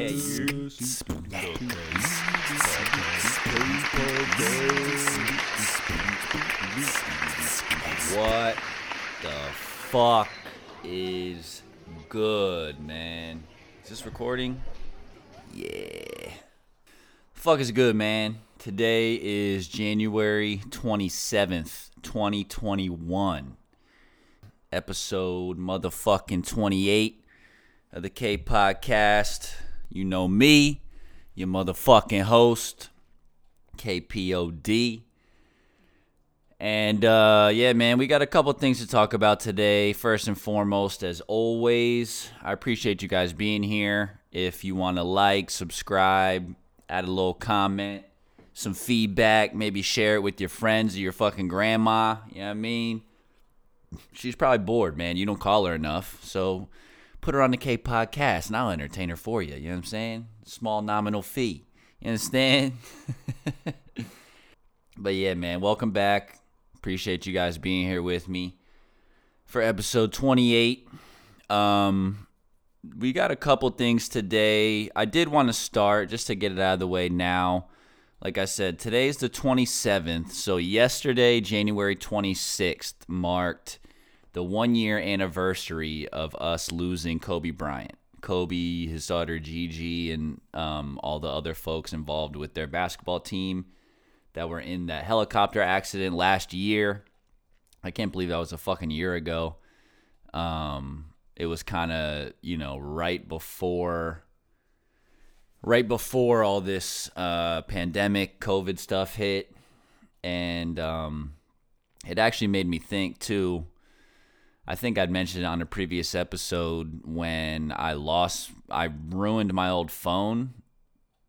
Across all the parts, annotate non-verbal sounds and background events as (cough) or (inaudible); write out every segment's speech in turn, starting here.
What the fuck is good, man? Is this recording? Yeah. Fuck is good, man. Today is January 27th, 2021. Episode motherfucking 28 of the K Podcast. You know me, your motherfucking host, KPOD. And uh, yeah, man, we got a couple things to talk about today. First and foremost, as always, I appreciate you guys being here. If you want to like, subscribe, add a little comment, some feedback, maybe share it with your friends or your fucking grandma. You know what I mean? She's probably bored, man. You don't call her enough. So put her on the K podcast and I'll entertain her for you. You know what I'm saying? Small nominal fee. You understand? (laughs) but yeah, man, welcome back. Appreciate you guys being here with me for episode 28. Um, we got a couple things today. I did want to start just to get it out of the way now. Like I said, today's the 27th. So, yesterday, January 26th, marked the one year anniversary of us losing Kobe Bryant. Kobe, his daughter Gigi, and um, all the other folks involved with their basketball team that were in that helicopter accident last year. I can't believe that was a fucking year ago. Um, it was kind of, you know, right before right before all this uh, pandemic COVID stuff hit and um, it actually made me think too. I think I'd mentioned it on a previous episode when I lost I ruined my old phone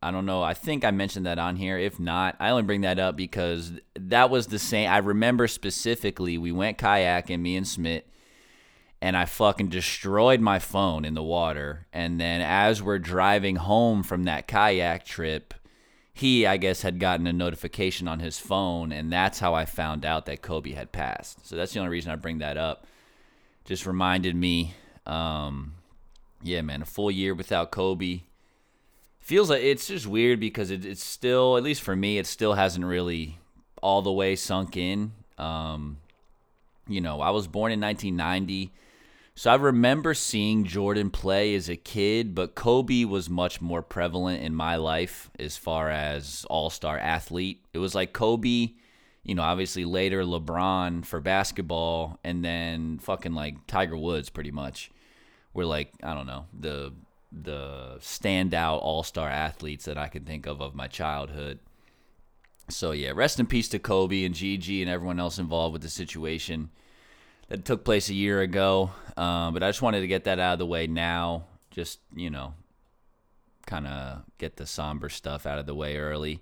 I don't know. I think I mentioned that on here. If not, I only bring that up because that was the same. I remember specifically we went kayaking, me and Smith, and I fucking destroyed my phone in the water. And then as we're driving home from that kayak trip, he, I guess, had gotten a notification on his phone, and that's how I found out that Kobe had passed. So that's the only reason I bring that up. Just reminded me, um, yeah, man, a full year without Kobe feels like it's just weird because it, it's still, at least for me, it still hasn't really all the way sunk in. Um, you know, I was born in 1990, so I remember seeing Jordan play as a kid, but Kobe was much more prevalent in my life as far as all star athlete. It was like Kobe, you know, obviously later LeBron for basketball, and then fucking like Tiger Woods pretty much were like, I don't know, the the standout all star athletes that I can think of of my childhood. So yeah, rest in peace to Kobe and Gigi and everyone else involved with the situation that took place a year ago. Um, but I just wanted to get that out of the way now. Just you know, kind of get the somber stuff out of the way early.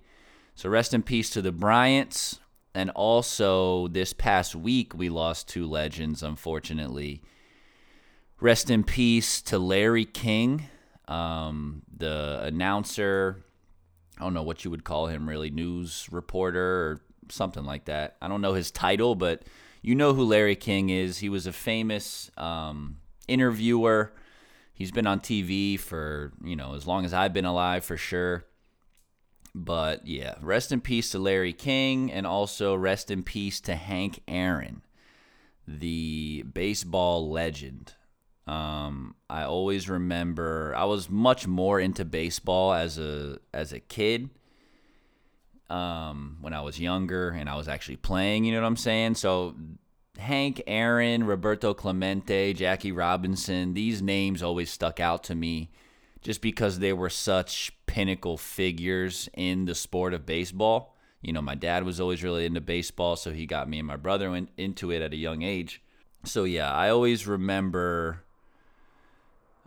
So rest in peace to the Bryants. And also, this past week, we lost two legends, unfortunately. Rest in peace to Larry King, um, the announcer, I don't know what you would call him, really, news reporter or something like that. I don't know his title, but you know who Larry King is. He was a famous um, interviewer. He's been on TV for, you know, as long as I've been alive, for sure. But yeah, rest in peace to Larry King and also rest in peace to Hank Aaron, the baseball legend. Um, I always remember I was much more into baseball as a as a kid. Um, when I was younger and I was actually playing, you know what I'm saying? So Hank Aaron, Roberto Clemente, Jackie Robinson, these names always stuck out to me just because they were such pinnacle figures in the sport of baseball. You know, my dad was always really into baseball, so he got me and my brother into it at a young age. So yeah, I always remember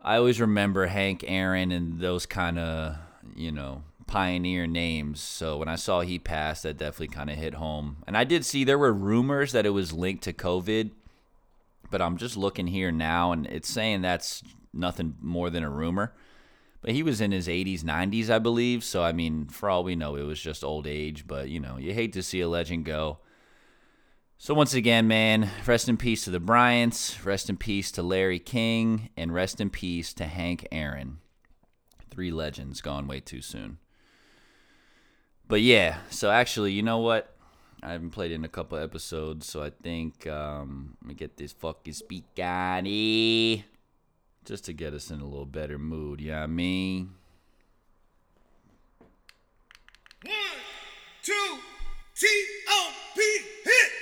I always remember Hank Aaron and those kind of, you know, pioneer names. So when I saw he passed, that definitely kind of hit home. And I did see there were rumors that it was linked to COVID, but I'm just looking here now and it's saying that's nothing more than a rumor. But he was in his 80s, 90s, I believe. So, I mean, for all we know, it was just old age. But, you know, you hate to see a legend go. So, once again, man, rest in peace to the Bryants, rest in peace to Larry King, and rest in peace to Hank Aaron. Three legends gone way too soon. But yeah, so actually, you know what? I haven't played in a couple episodes, so I think um, let me get this fucking speak on just to get us in a little better mood. You know I mean? One, two, T O P hit.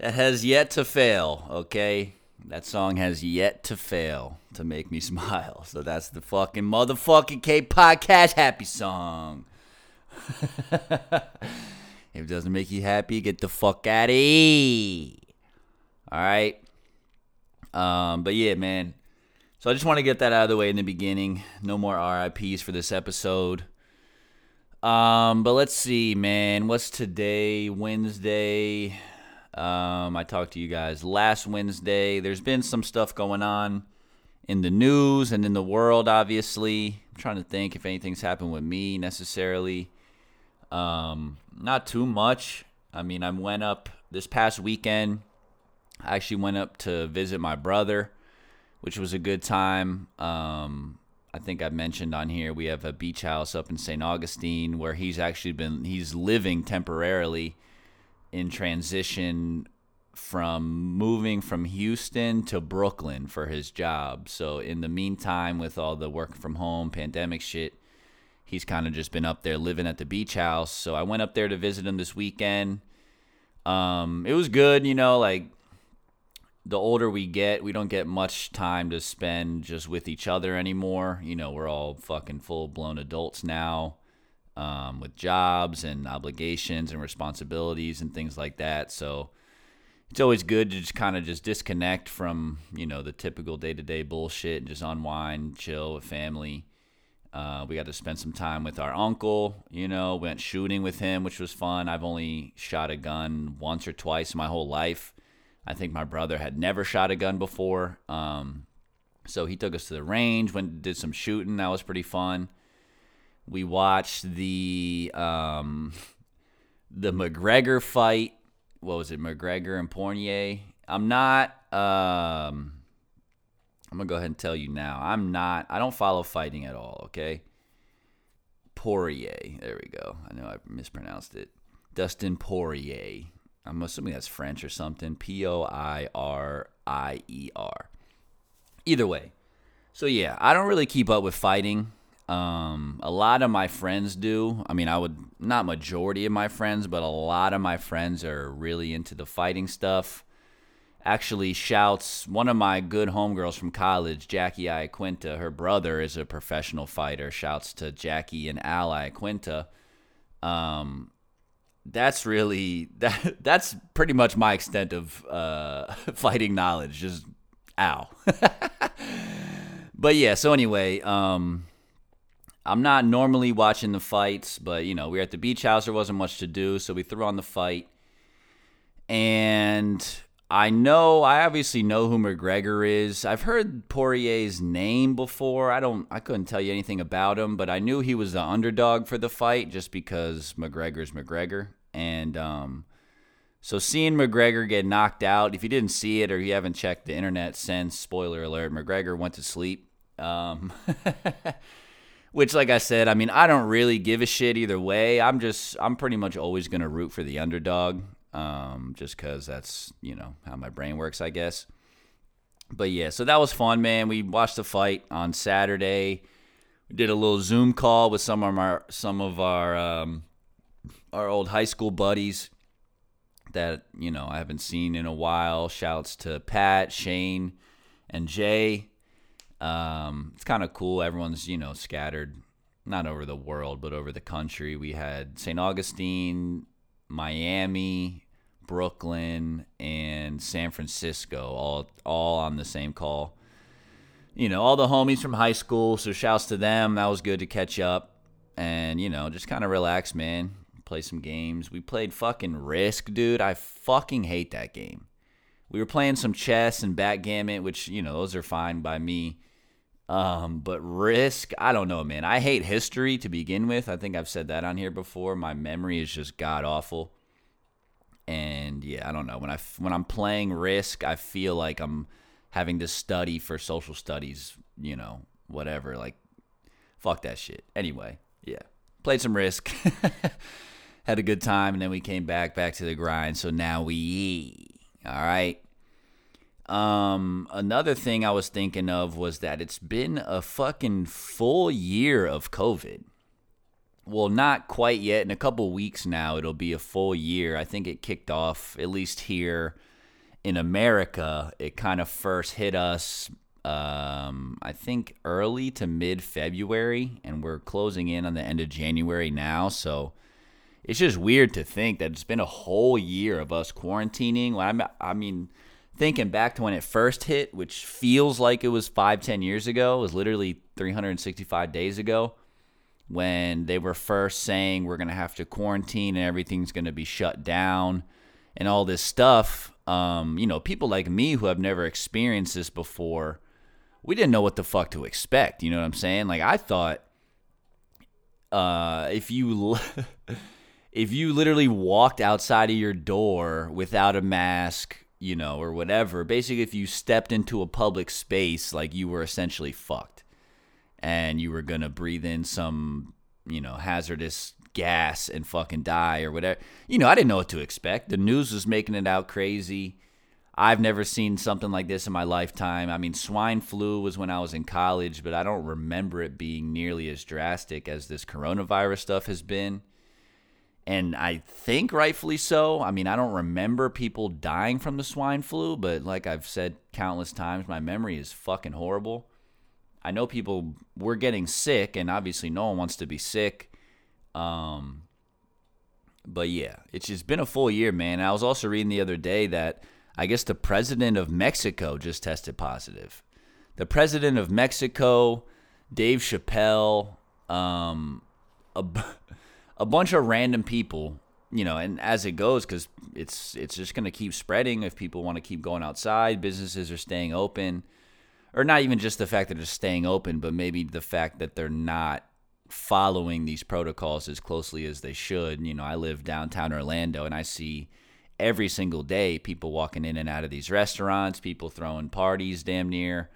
Has yet to fail, okay? That song has yet to fail to make me (laughs) smile. So that's the fucking motherfucking K podcast happy song. (laughs) if it doesn't make you happy, get the fuck out of here. All right. Um, but yeah, man. So I just want to get that out of the way in the beginning. No more RIPS for this episode. Um, but let's see, man. What's today? Wednesday. Um, I talked to you guys last Wednesday. There's been some stuff going on in the news and in the world, obviously. I'm trying to think if anything's happened with me necessarily. Um, not too much. I mean, I went up this past weekend. I actually went up to visit my brother which was a good time. Um, I think I mentioned on here we have a beach house up in St. Augustine where he's actually been he's living temporarily in transition from moving from Houston to Brooklyn for his job. So in the meantime with all the work from home pandemic shit, he's kind of just been up there living at the beach house. So I went up there to visit him this weekend. Um, it was good, you know, like the older we get, we don't get much time to spend just with each other anymore. You know, we're all fucking full blown adults now um, with jobs and obligations and responsibilities and things like that. So it's always good to just kind of just disconnect from, you know, the typical day to day bullshit and just unwind, chill with family. Uh, we got to spend some time with our uncle, you know, went shooting with him, which was fun. I've only shot a gun once or twice in my whole life. I think my brother had never shot a gun before. Um, so he took us to the range, went did some shooting. That was pretty fun. We watched the um, the McGregor fight. What was it, McGregor and Poirier? I'm not. Um, I'm gonna go ahead and tell you now. I'm not. I don't follow fighting at all. Okay. Poirier. There we go. I know I mispronounced it. Dustin Poirier. I'm assuming that's French or something. P O I R I E R. Either way. So yeah, I don't really keep up with fighting. Um, a lot of my friends do. I mean, I would not majority of my friends, but a lot of my friends are really into the fighting stuff. Actually, shouts one of my good homegirls from college, Jackie Iaquinta. Her brother is a professional fighter. Shouts to Jackie and Al Iaquinta. Um, that's really (laughs) that that's pretty much my extent of uh, (laughs) fighting knowledge. Just ow. (laughs) but yeah. So anyway, um, I'm not normally watching the fights, but you know, we were at the beach house. There wasn't much to do, so we threw on the fight, and I know, I obviously know who McGregor is. I've heard Poirier's name before. I don't, I couldn't tell you anything about him, but I knew he was the underdog for the fight just because McGregor's McGregor. And um, so seeing McGregor get knocked out, if you didn't see it or you haven't checked the internet since, spoiler alert, McGregor went to sleep. Um, (laughs) which, like I said, I mean, I don't really give a shit either way. I'm just, I'm pretty much always going to root for the underdog um, just because that's you know how my brain works, I guess. But yeah, so that was fun, man. We watched the fight on Saturday. We did a little Zoom call with some of our some of our um, our old high school buddies that you know I haven't seen in a while. Shouts to Pat, Shane, and Jay. Um, it's kind of cool. Everyone's you know scattered, not over the world, but over the country. We had St. Augustine, Miami, Brooklyn, and San Francisco, all all on the same call. You know, all the homies from high school, so shouts to them. That was good to catch up and, you know, just kind of relax, man. Play some games. We played fucking Risk, dude. I fucking hate that game. We were playing some chess and backgammon, which, you know, those are fine by me. Um, but Risk, I don't know, man. I hate history to begin with. I think I've said that on here before. My memory is just god awful and yeah, I don't know when I when I'm playing Risk, I feel like I'm having to study for social studies, you know, whatever. Like, fuck that shit. Anyway, yeah, played some Risk, (laughs) had a good time, and then we came back back to the grind. So now we, all right. Um, another thing I was thinking of was that it's been a fucking full year of COVID well, not quite yet. In a couple weeks now, it'll be a full year. I think it kicked off, at least here in America, it kind of first hit us, um, I think, early to mid February, and we're closing in on the end of January now. So it's just weird to think that it's been a whole year of us quarantining. I mean, thinking back to when it first hit, which feels like it was five, ten years ago, it was literally 365 days ago when they were first saying we're going to have to quarantine and everything's going to be shut down and all this stuff. Um, you know, people like me who have never experienced this before, we didn't know what the fuck to expect. You know what I'm saying? Like I thought, uh, if you (laughs) if you literally walked outside of your door without a mask, you know, or whatever, basically if you stepped into a public space, like you were essentially fucked and you were going to breathe in some, you know, hazardous gas and fucking die or whatever. You know, I didn't know what to expect. The news was making it out crazy. I've never seen something like this in my lifetime. I mean, swine flu was when I was in college, but I don't remember it being nearly as drastic as this coronavirus stuff has been. And I think rightfully so. I mean, I don't remember people dying from the swine flu, but like I've said countless times, my memory is fucking horrible. I know people were getting sick, and obviously no one wants to be sick. Um, but yeah, it's just been a full year, man. I was also reading the other day that I guess the president of Mexico just tested positive. The president of Mexico, Dave Chappelle, um, a, (laughs) a bunch of random people, you know, and as it goes, because it's it's just gonna keep spreading if people want to keep going outside. Businesses are staying open or not even just the fact that they're staying open, but maybe the fact that they're not following these protocols as closely as they should. You know, I live downtown Orlando and I see every single day people walking in and out of these restaurants, people throwing parties damn near.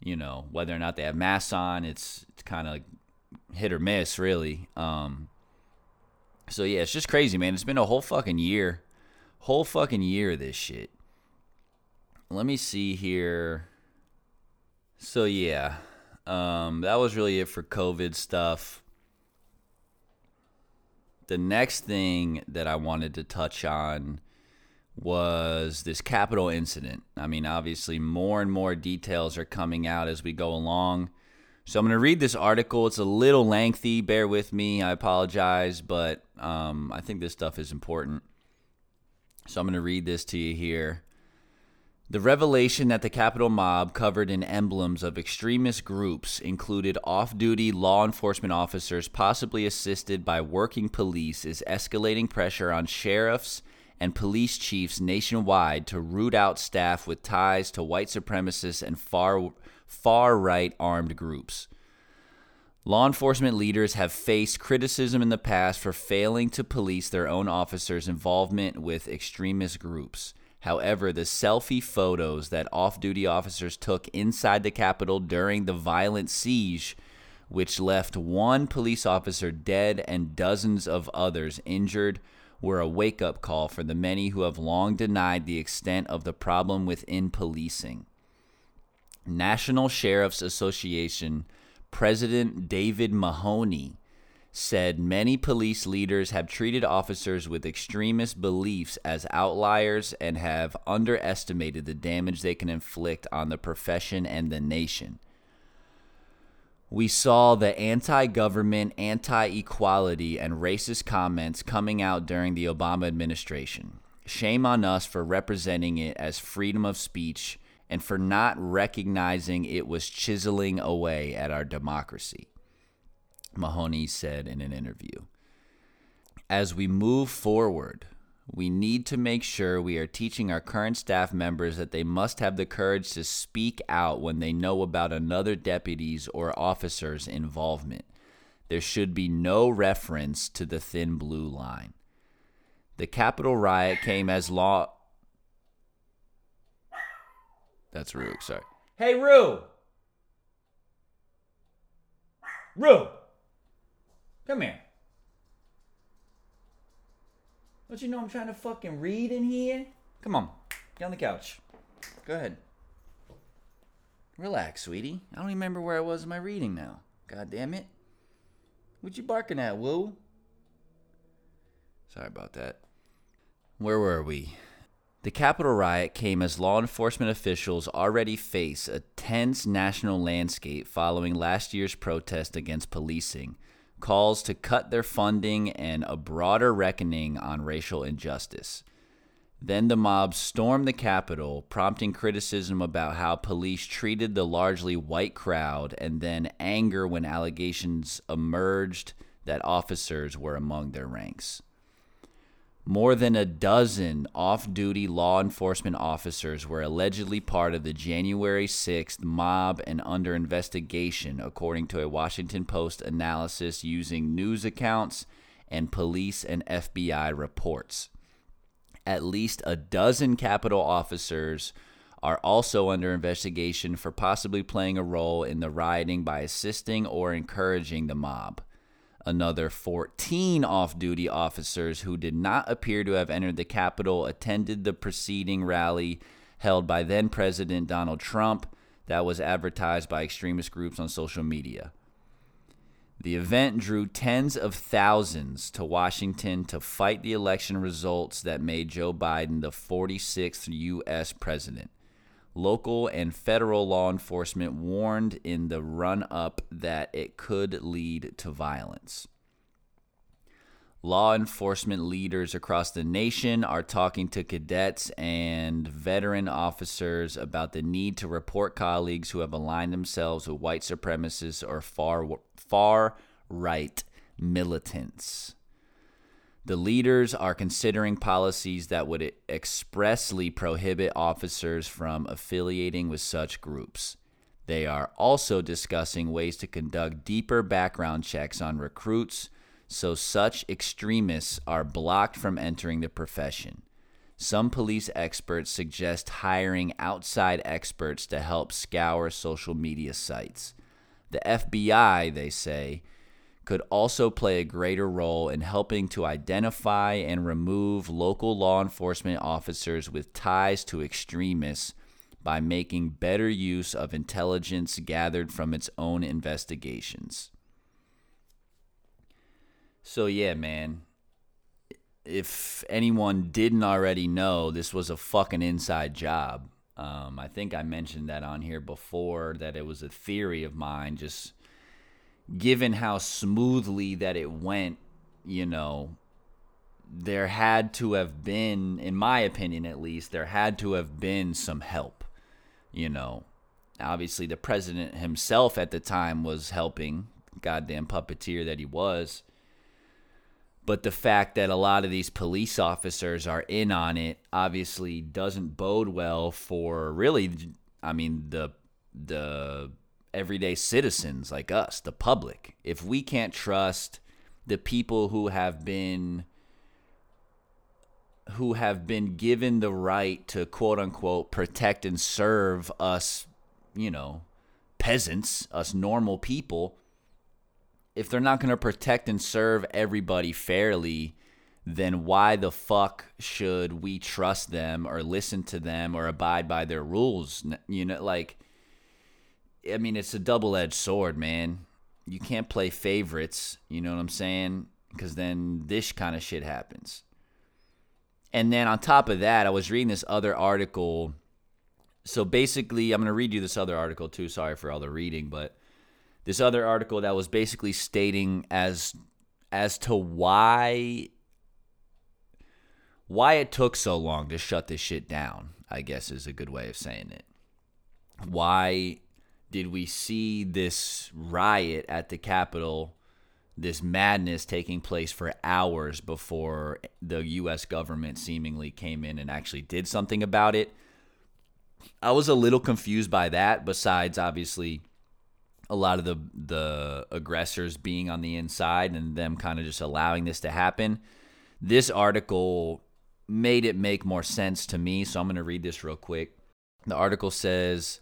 You know, whether or not they have masks on, it's it's kind of hit or miss, really. Um, so yeah, it's just crazy, man. It's been a whole fucking year, whole fucking year of this shit. Let me see here. So yeah, um, that was really it for COVID stuff. The next thing that I wanted to touch on was this Capitol incident. I mean, obviously, more and more details are coming out as we go along. So I'm going to read this article. It's a little lengthy. Bear with me. I apologize, but um, I think this stuff is important. So I'm going to read this to you here. The revelation that the Capitol mob covered in emblems of extremist groups included off duty law enforcement officers, possibly assisted by working police, is escalating pressure on sheriffs and police chiefs nationwide to root out staff with ties to white supremacists and far far right armed groups. Law enforcement leaders have faced criticism in the past for failing to police their own officers' involvement with extremist groups. However, the selfie photos that off duty officers took inside the Capitol during the violent siege, which left one police officer dead and dozens of others injured, were a wake up call for the many who have long denied the extent of the problem within policing. National Sheriff's Association President David Mahoney said many police leaders have treated officers with extremist beliefs as outliers and have underestimated the damage they can inflict on the profession and the nation. We saw the anti government, anti equality, and racist comments coming out during the Obama administration. Shame on us for representing it as freedom of speech and for not recognizing it was chiseling away at our democracy. Mahoney said in an interview. As we move forward, we need to make sure we are teaching our current staff members that they must have the courage to speak out when they know about another deputy's or officer's involvement. There should be no reference to the thin blue line. The Capitol riot came as law. That's Rue, sorry. Hey, Rue! Rue! Come here. Don't you know I'm trying to fucking read in here? Come on, get on the couch. Go ahead. Relax, sweetie. I don't remember where I was in my reading now. God damn it. What you barking at, Rue? Sorry about that. Where were we? The Capitol riot came as law enforcement officials already face a tense national landscape following last year's protest against policing calls to cut their funding and a broader reckoning on racial injustice. Then the mob stormed the Capitol, prompting criticism about how police treated the largely white crowd, and then anger when allegations emerged that officers were among their ranks. More than a dozen off duty law enforcement officers were allegedly part of the January 6th mob and under investigation, according to a Washington Post analysis using news accounts and police and FBI reports. At least a dozen Capitol officers are also under investigation for possibly playing a role in the rioting by assisting or encouraging the mob. Another 14 off duty officers who did not appear to have entered the Capitol attended the preceding rally held by then President Donald Trump that was advertised by extremist groups on social media. The event drew tens of thousands to Washington to fight the election results that made Joe Biden the 46th U.S. president. Local and federal law enforcement warned in the run up that it could lead to violence. Law enforcement leaders across the nation are talking to cadets and veteran officers about the need to report colleagues who have aligned themselves with white supremacists or far far right militants. The leaders are considering policies that would expressly prohibit officers from affiliating with such groups. They are also discussing ways to conduct deeper background checks on recruits so such extremists are blocked from entering the profession. Some police experts suggest hiring outside experts to help scour social media sites. The FBI, they say, could also play a greater role in helping to identify and remove local law enforcement officers with ties to extremists by making better use of intelligence gathered from its own investigations. So, yeah, man. If anyone didn't already know, this was a fucking inside job. Um, I think I mentioned that on here before, that it was a theory of mine, just given how smoothly that it went, you know, there had to have been, in my opinion at least, there had to have been some help. You know, obviously the president himself at the time was helping, goddamn puppeteer that he was. But the fact that a lot of these police officers are in on it obviously doesn't bode well for really, I mean, the the everyday citizens like us, the public. If we can't trust the people who have been who have been given the right to quote unquote protect and serve us, you know, peasants, us normal people, if they're not going to protect and serve everybody fairly, then why the fuck should we trust them or listen to them or abide by their rules? You know, like, I mean, it's a double edged sword, man. You can't play favorites, you know what I'm saying? Because then this kind of shit happens. And then on top of that, I was reading this other article. So basically, I'm going to read you this other article too. Sorry for all the reading, but this other article that was basically stating as as to why why it took so long to shut this shit down, I guess is a good way of saying it. Why did we see this riot at the Capitol this madness taking place for hours before the US government seemingly came in and actually did something about it. I was a little confused by that besides obviously a lot of the the aggressors being on the inside and them kind of just allowing this to happen. This article made it make more sense to me, so I'm going to read this real quick. The article says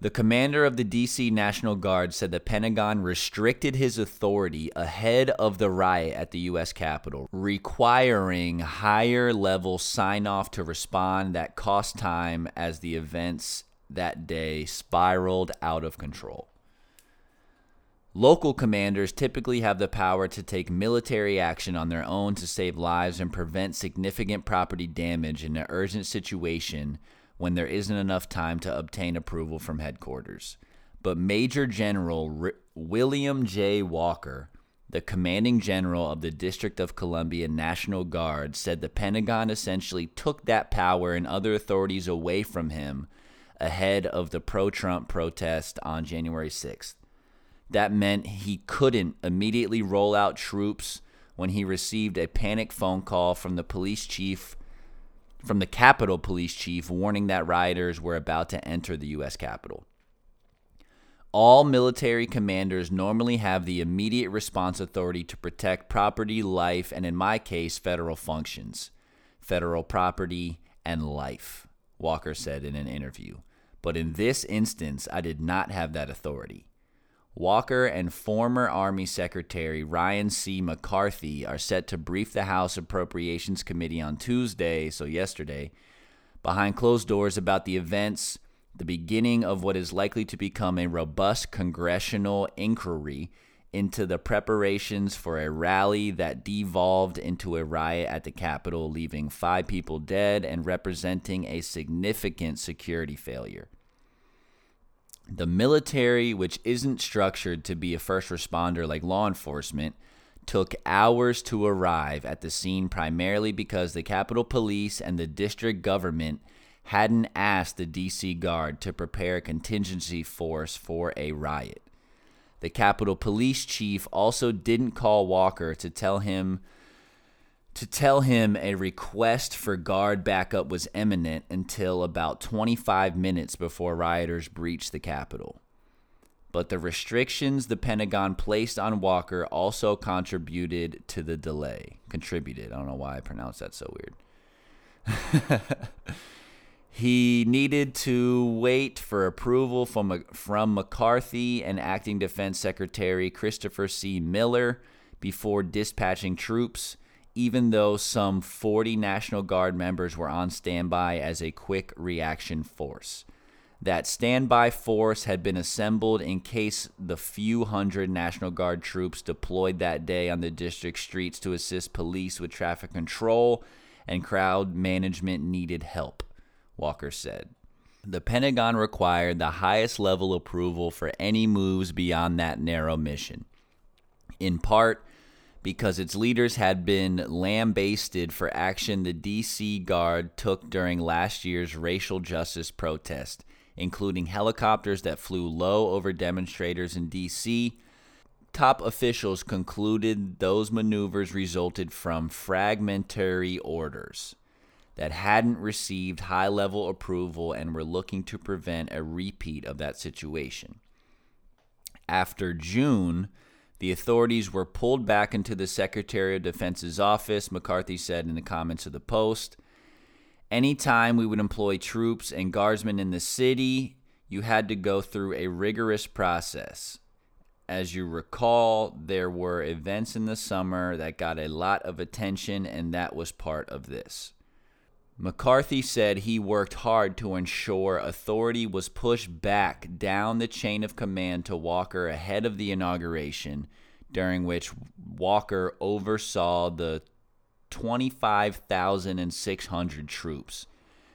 the commander of the DC National Guard said the Pentagon restricted his authority ahead of the riot at the U.S. Capitol, requiring higher level sign off to respond that cost time as the events that day spiraled out of control. Local commanders typically have the power to take military action on their own to save lives and prevent significant property damage in an urgent situation when there isn't enough time to obtain approval from headquarters. But Major General R- William J. Walker, the commanding general of the District of Columbia National Guard, said the Pentagon essentially took that power and other authorities away from him ahead of the pro Trump protest on January 6th. That meant he couldn't immediately roll out troops when he received a panic phone call from the police chief from the Capitol Police Chief warning that rioters were about to enter the U.S. Capitol. All military commanders normally have the immediate response authority to protect property, life, and in my case, federal functions, federal property, and life, Walker said in an interview. But in this instance, I did not have that authority. Walker and former Army Secretary Ryan C. McCarthy are set to brief the House Appropriations Committee on Tuesday, so yesterday, behind closed doors about the events, the beginning of what is likely to become a robust congressional inquiry into the preparations for a rally that devolved into a riot at the Capitol, leaving five people dead and representing a significant security failure. The military, which isn't structured to be a first responder like law enforcement, took hours to arrive at the scene primarily because the Capitol Police and the district government hadn't asked the DC Guard to prepare a contingency force for a riot. The Capitol Police chief also didn't call Walker to tell him to tell him a request for guard backup was imminent until about 25 minutes before rioters breached the Capitol. But the restrictions the Pentagon placed on Walker also contributed to the delay. Contributed. I don't know why I pronounced that so weird. (laughs) he needed to wait for approval from, from McCarthy and Acting Defense Secretary Christopher C. Miller before dispatching troops even though some 40 National Guard members were on standby as a quick reaction force. That standby force had been assembled in case the few hundred National Guard troops deployed that day on the district streets to assist police with traffic control and crowd management needed help, Walker said. The Pentagon required the highest level approval for any moves beyond that narrow mission. In part, because its leaders had been lambasted for action the DC Guard took during last year's racial justice protest, including helicopters that flew low over demonstrators in DC, top officials concluded those maneuvers resulted from fragmentary orders that hadn't received high level approval and were looking to prevent a repeat of that situation. After June, the authorities were pulled back into the Secretary of Defense's office, McCarthy said in the comments of the Post. Anytime we would employ troops and guardsmen in the city, you had to go through a rigorous process. As you recall, there were events in the summer that got a lot of attention, and that was part of this. McCarthy said he worked hard to ensure authority was pushed back down the chain of command to Walker ahead of the inauguration, during which Walker oversaw the 25,600 troops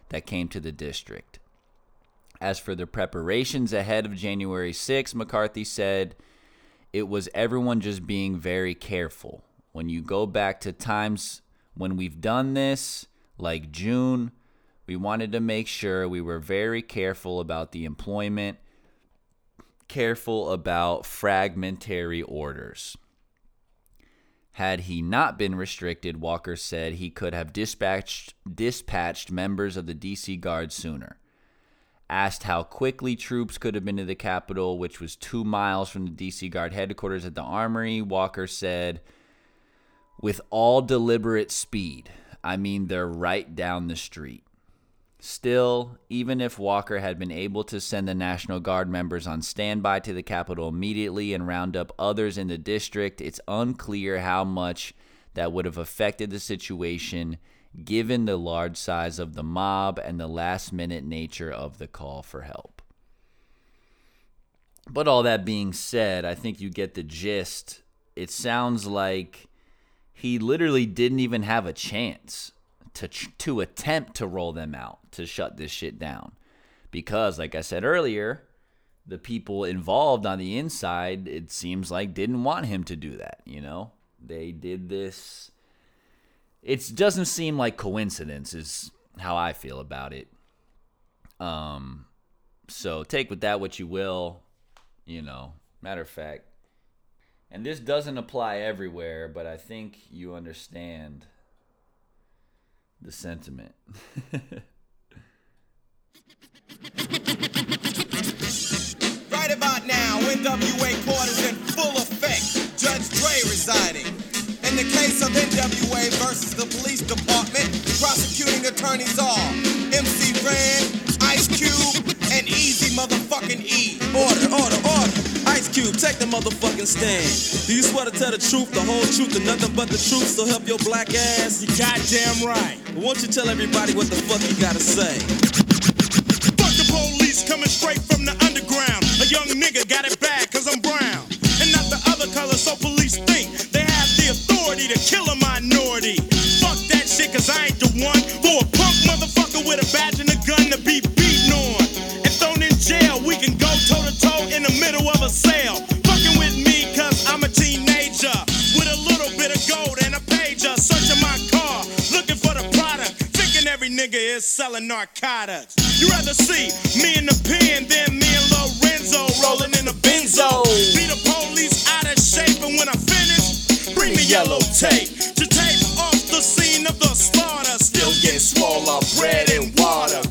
that came to the district. As for the preparations ahead of January 6, McCarthy said it was everyone just being very careful. When you go back to times when we've done this, like June, we wanted to make sure we were very careful about the employment, careful about fragmentary orders. Had he not been restricted, Walker said he could have dispatched dispatched members of the DC Guard sooner. Asked how quickly troops could have been to the Capitol, which was two miles from the DC Guard headquarters at the Armory, Walker said, with all deliberate speed. I mean, they're right down the street. Still, even if Walker had been able to send the National Guard members on standby to the Capitol immediately and round up others in the district, it's unclear how much that would have affected the situation given the large size of the mob and the last minute nature of the call for help. But all that being said, I think you get the gist. It sounds like he literally didn't even have a chance to to attempt to roll them out to shut this shit down. Because like I said earlier the people involved on the inside it seems like didn't want him to do that you know? They did this. It doesn't seem like coincidence is how I feel about it. Um so take with that what you will you know. Matter of fact and this doesn't apply everywhere, but I think you understand the sentiment. (laughs) right about now, NWA court is in full effect. Judge Dre residing. In the case of NWA versus the police department, prosecuting attorneys are MC Ren, Ice Cube, and Eazy motherfucking E. Order, order, Take the motherfucking stand. Do you swear to tell the truth, the whole truth, and nothing but the truth, so help your black ass? You goddamn right. Won't you tell everybody what the fuck you gotta say? Fuck the police coming straight from the underground. A young nigga got it bad cause I'm brown. And not the other color, so police think they have the authority to kill a minority. Fuck that shit cause I ain't the one for a punk motherfucker with a badge and a gun to be middle of a sale. Fucking with me cause I'm a teenager. With a little bit of gold and a pager. Searching my car, looking for the product. Thinking every nigga is selling narcotics. You rather see me in the pen than me and Lorenzo rolling in a benzo. Be the police out of shape, and when I finish, bring me yellow tape to tape off the scene of the slaughter. Still get swole up bread and water.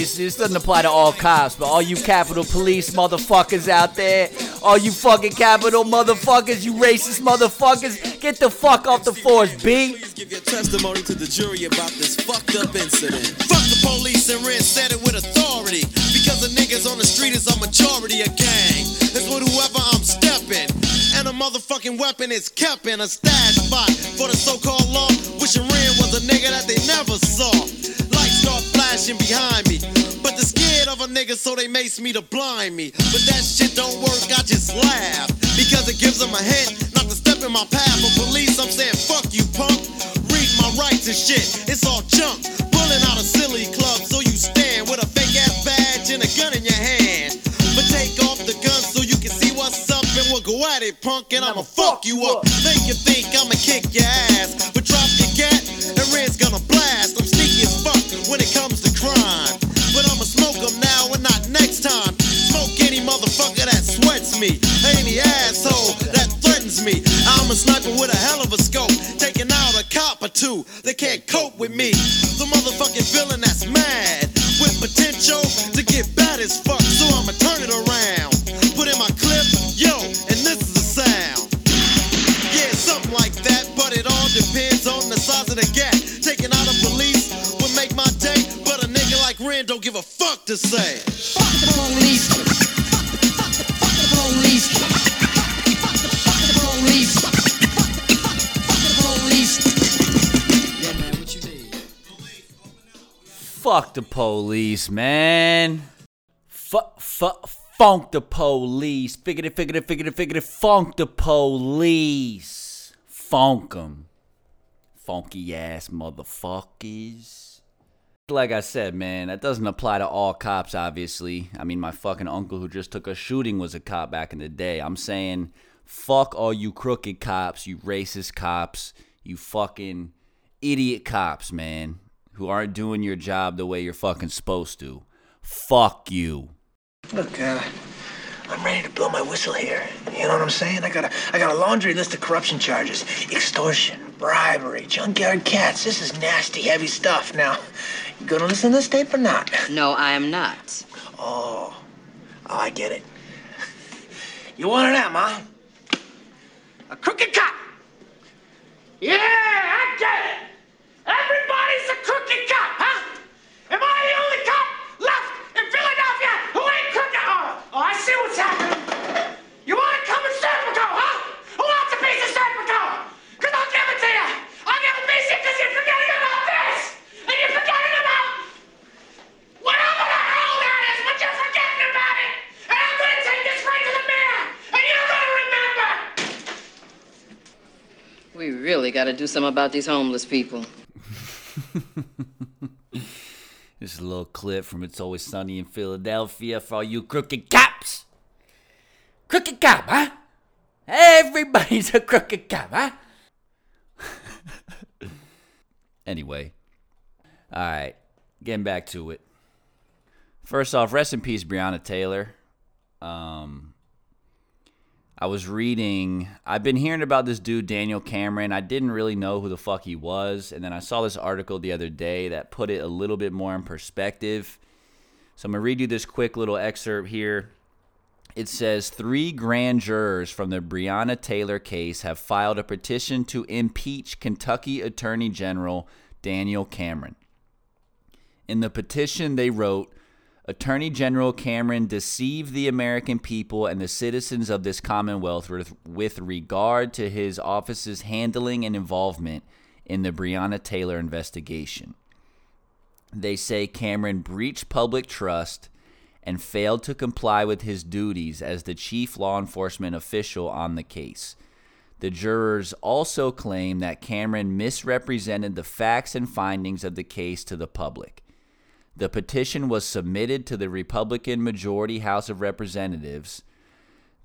Obviously, this doesn't apply to all cops, but all you Capitol Police motherfuckers out there, all you fucking Capitol motherfuckers, you racist motherfuckers, get the fuck off the force, B. Please give your testimony to the jury about this fucked up incident. Fuck the police and Ren said it with authority. Because the niggas on the street is a majority of gang. It's with whoever I'm stepping. And a motherfucking weapon is kept in a stash spot for the so-called law. Wishing Ren was a nigga that they never saw. Lights start flashing behind me. Scared of a nigga, so they mace me to blind me. But that shit don't work, I just laugh. Because it gives them a hint not to step in my path. But police, I'm saying, fuck you, punk. Read my rights and shit, it's all junk. Pulling out a silly club, so you stand with a fake ass badge and a gun in your hand. But take off the gun so you can see what's up, and we'll go at it, punk, and I'ma fuck you up. Think you think I'ma kick your ass, but drop your gat, and Ren's gonna blast. I'm sneaky as fuck when it comes to crime. But I'ma smoke the police, man. Fuck, fuck, funk the police. Figure it, figure it, figure it, figure it. Funk the police. Funk Funk 'em. Funky ass motherfuckers. Like I said, man, that doesn't apply to all cops, obviously. I mean, my fucking uncle who just took a shooting was a cop back in the day. I'm saying, fuck all you crooked cops, you racist cops, you fucking idiot cops, man, who aren't doing your job the way you're fucking supposed to. Fuck you. Look, uh, I'm ready to blow my whistle here. You know what I'm saying? I got a, I got a laundry list of corruption charges: extortion, bribery, junkyard cats. This is nasty, heavy stuff. Now, you gonna listen to this tape or not? No, I am not. Oh, oh, I get it. You one of them, huh? A crooked cop. Yeah, I get it. Everybody's a crooked cop, huh? Am I the only cop left in Philadelphia who ain't crooked? Oh, oh I see what's happening. You want to come and Serpico, huh? Who wants a piece of Serpico? Because I'll give it to you. I'll give it to you because you're forgetting about this. And you're forgetting about whatever the hell that is, but you're forgetting about it. And I'm going to take this right to the mayor. And you're going to remember. We really got to do something about these homeless people. (laughs) This is a little clip from It's Always Sunny in Philadelphia for all you crooked cops. Crooked cop, huh? Everybody's a crooked cop, huh? (laughs) anyway, all right, getting back to it. First off, rest in peace, Breonna Taylor. Um, I was reading. I've been hearing about this dude Daniel Cameron. I didn't really know who the fuck he was, and then I saw this article the other day that put it a little bit more in perspective. So I'm gonna read you this quick little excerpt here. It says three grand jurors from the Breonna Taylor case have filed a petition to impeach Kentucky Attorney General Daniel Cameron. In the petition, they wrote Attorney General Cameron deceived the American people and the citizens of this Commonwealth with, with regard to his office's handling and involvement in the Breonna Taylor investigation. They say Cameron breached public trust and failed to comply with his duties as the chief law enforcement official on the case. The jurors also claim that Cameron misrepresented the facts and findings of the case to the public. The petition was submitted to the Republican majority House of Representatives.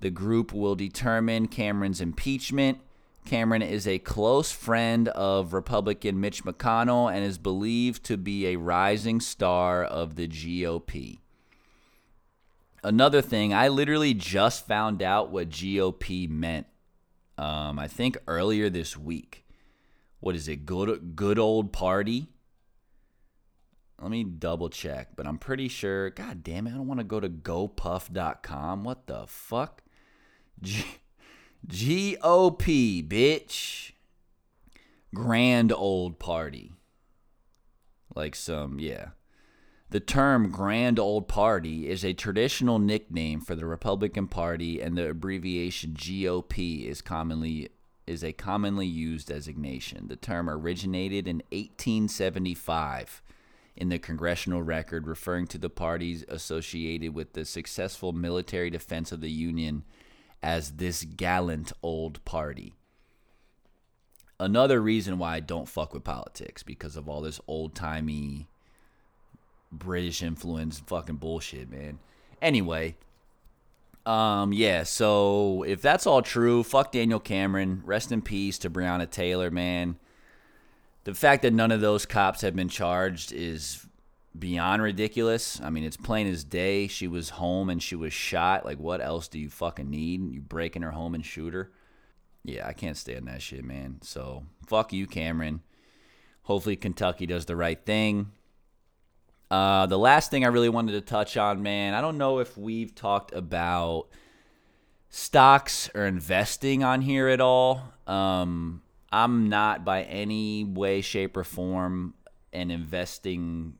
The group will determine Cameron's impeachment. Cameron is a close friend of Republican Mitch McConnell and is believed to be a rising star of the GOP. Another thing, I literally just found out what GOP meant. Um, I think earlier this week. What is it? Good, good old party. Let me double check, but I'm pretty sure. God damn it, I don't want to go to gopuff.com. What the fuck? G- GOP, bitch. Grand old party. Like some, yeah. The term Grand Old Party is a traditional nickname for the Republican Party, and the abbreviation GOP is commonly is a commonly used designation. The term originated in 1875 in the congressional record, referring to the parties associated with the successful military defense of the Union as this gallant old party. Another reason why I don't fuck with politics because of all this old timey British influence fucking bullshit, man. Anyway, um, yeah, so if that's all true, fuck Daniel Cameron. Rest in peace to Breonna Taylor, man. The fact that none of those cops have been charged is beyond ridiculous. I mean, it's plain as day. She was home and she was shot. Like, what else do you fucking need? You break in her home and shoot her? Yeah, I can't stand that shit, man. So, fuck you, Cameron. Hopefully, Kentucky does the right thing. Uh, the last thing I really wanted to touch on, man, I don't know if we've talked about stocks or investing on here at all. Um, I'm not by any way, shape, or form an investing.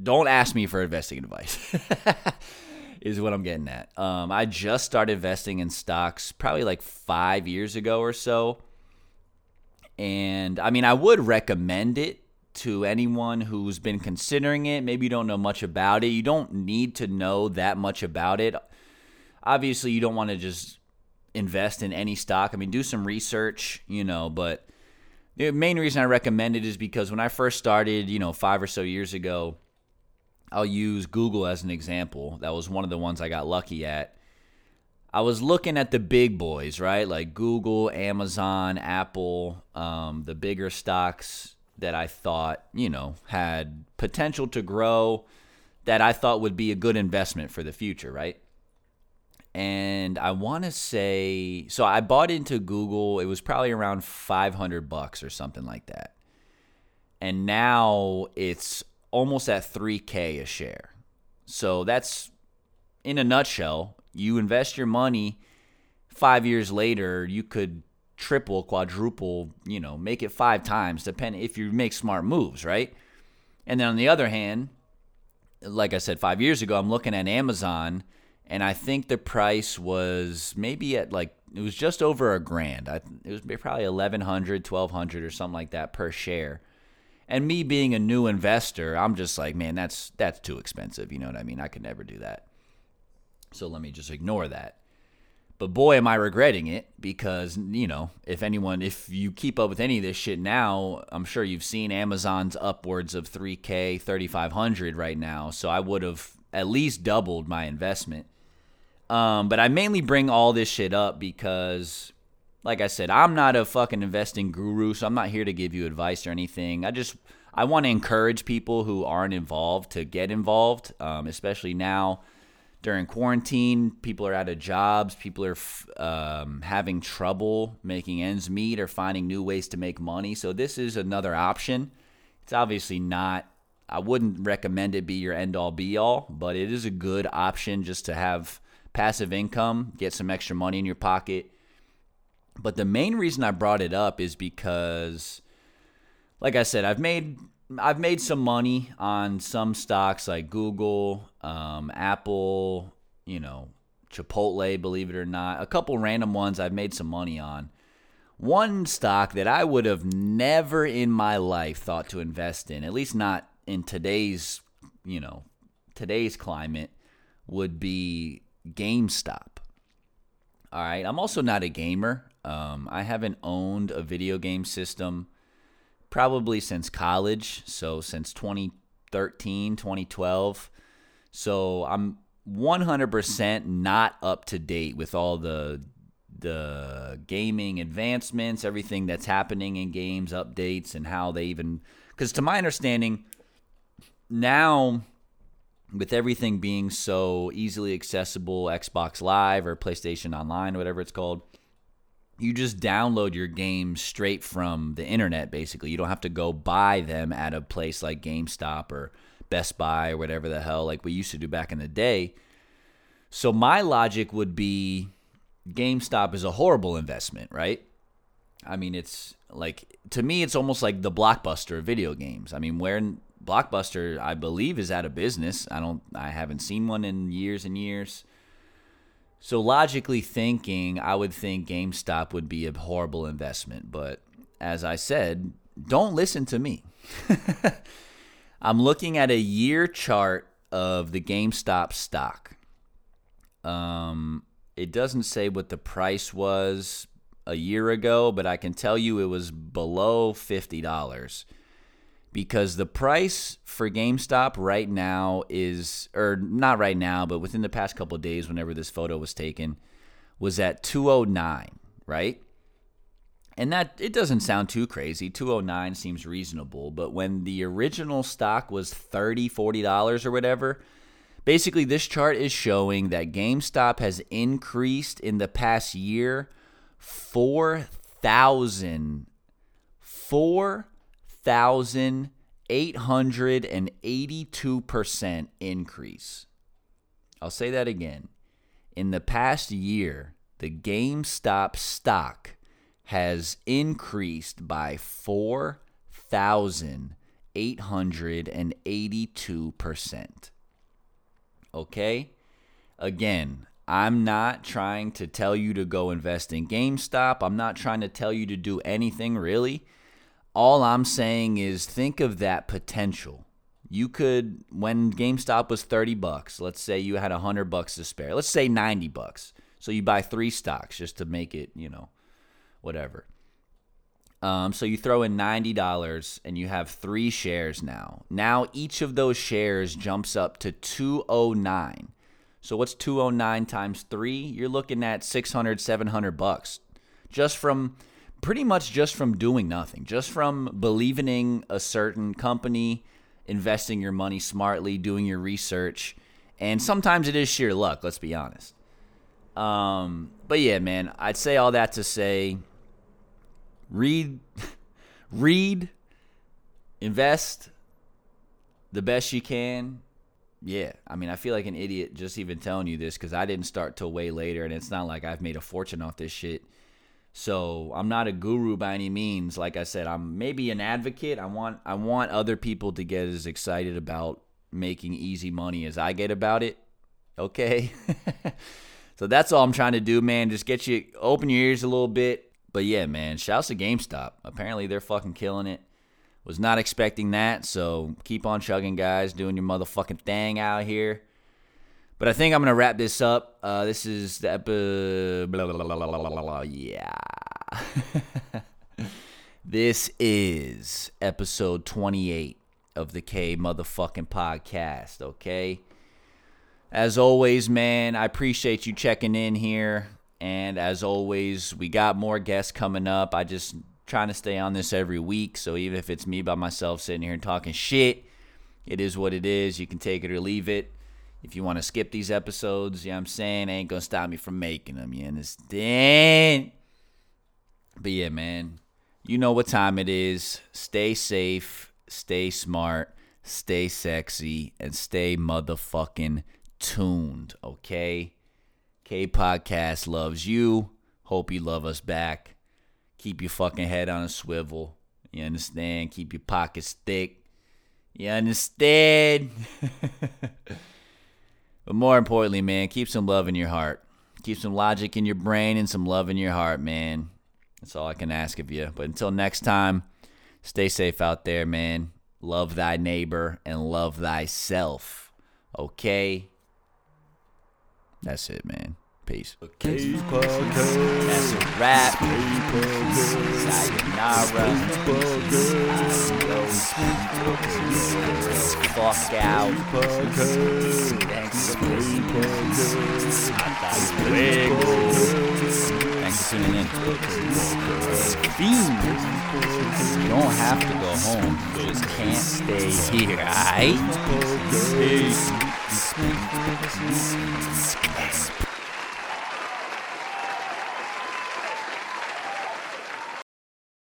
Don't ask me for investing advice. (laughs) is what I'm getting at. Um, I just started investing in stocks probably like five years ago or so. And I mean, I would recommend it to anyone who's been considering it. Maybe you don't know much about it. You don't need to know that much about it. Obviously, you don't want to just invest in any stock. I mean, do some research, you know, but the main reason I recommend it is because when I first started, you know, five or so years ago, I'll use Google as an example. That was one of the ones I got lucky at. I was looking at the big boys, right? Like Google, Amazon, Apple, um, the bigger stocks that I thought, you know, had potential to grow, that I thought would be a good investment for the future, right? And I want to say, so I bought into Google. It was probably around 500 bucks or something like that. And now it's almost at 3K a share. So that's, in a nutshell, you invest your money. Five years later, you could triple, quadruple, you know, make it five times, depending if you make smart moves, right? And then on the other hand, like I said, five years ago, I'm looking at Amazon, and I think the price was maybe at like it was just over a grand. I, it was probably 1100 1200 or something like that per share. And me being a new investor, I'm just like, man, that's that's too expensive. You know what I mean? I could never do that. So let me just ignore that. But boy, am I regretting it because, you know, if anyone, if you keep up with any of this shit now, I'm sure you've seen Amazon's upwards of 3K, 3,500 right now. So I would have at least doubled my investment. Um, but I mainly bring all this shit up because, like I said, I'm not a fucking investing guru. So I'm not here to give you advice or anything. I just, I want to encourage people who aren't involved to get involved, um, especially now during quarantine, people are out of jobs. People are um, having trouble making ends meet or finding new ways to make money. So this is another option. It's obviously not. I wouldn't recommend it be your end all be all, but it is a good option just to have passive income, get some extra money in your pocket. But the main reason I brought it up is because, like I said, I've made I've made some money on some stocks like Google, um, Apple, you know, Chipotle, believe it or not. A couple random ones I've made some money on. One stock that I would have never in my life thought to invest in, at least not in today's, you know, today's climate, would be GameStop. All right. I'm also not a gamer. Um, I haven't owned a video game system probably since college, so since 2013, 2012. So I'm 100% not up to date with all the the gaming advancements, everything that's happening in games, updates, and how they even. Because to my understanding, now with everything being so easily accessible, Xbox Live or PlayStation Online, or whatever it's called, you just download your games straight from the internet basically. You don't have to go buy them at a place like GameStop or Best Buy or whatever the hell like we used to do back in the day. So my logic would be GameStop is a horrible investment right? I mean it's like to me it's almost like the blockbuster of video games. I mean where Blockbuster, I believe, is out of business. I don't, I haven't seen one in years and years. So logically thinking, I would think GameStop would be a horrible investment. But as I said, don't listen to me. (laughs) I'm looking at a year chart of the GameStop stock. Um, it doesn't say what the price was a year ago, but I can tell you it was below $50 because the price for GameStop right now is, or not right now, but within the past couple days, whenever this photo was taken, was at 209, right? And that it doesn't sound too crazy. 209 seems reasonable, but when the original stock was 30, 40 dollars or whatever, basically this chart is showing that GameStop has increased in the past year 4,000 4,882% increase. I'll say that again. In the past year, the GameStop stock has increased by 4,882%. Okay? Again, I'm not trying to tell you to go invest in GameStop. I'm not trying to tell you to do anything really. All I'm saying is think of that potential. You could when GameStop was 30 bucks, let's say you had 100 bucks to spare. Let's say 90 bucks. So you buy 3 stocks just to make it, you know, whatever. Um, so you throw in ninety dollars and you have three shares now. Now each of those shares jumps up to two oh nine. So what's two oh nine times three? You're looking at 600, 700 bucks, just from pretty much just from doing nothing, just from believing in a certain company, investing your money smartly, doing your research, and sometimes it is sheer luck. Let's be honest. Um, but yeah, man, I'd say all that to say read (laughs) read invest the best you can yeah i mean i feel like an idiot just even telling you this because i didn't start till way later and it's not like i've made a fortune off this shit so i'm not a guru by any means. Like i said i'm maybe an advocate. I want i want other people to get as excited about making easy money as i get about it. Okay? (laughs) So that's all i'm trying to do man. Just get you open your ears a little bit. But yeah, man, shouts to GameStop. Apparently they're fucking killing it. Was not expecting that, so keep on chugging, guys, doing your motherfucking thing out here. But I think I'm gonna wrap this up. Uh, this is the epi- blah, blah, blah, blah, blah, blah, blah, yeah. (laughs) this is episode 28 of the K motherfucking podcast. Okay. As always, man, I appreciate you checking in here. And as always, we got more guests coming up. I just trying to stay on this every week. So even if it's me by myself sitting here and talking shit, it is what it is. You can take it or leave it. If you want to skip these episodes, you know what I'm saying? Ain't gonna stop me from making them. You understand? But yeah, man. You know what time it is. Stay safe, stay smart, stay sexy, and stay motherfucking tuned, okay? K Podcast loves you. Hope you love us back. Keep your fucking head on a swivel. You understand? Keep your pockets thick. You understand? (laughs) but more importantly, man, keep some love in your heart. Keep some logic in your brain and some love in your heart, man. That's all I can ask of you. But until next time, stay safe out there, man. Love thy neighbor and love thyself. Okay? That's it, man. Peace. That's a wrap. Sayonara. Fuck out. Thanks for listening. Thanks for tuning in. Fiend. You don't have to go home. You just can't stay here, alright? Peace.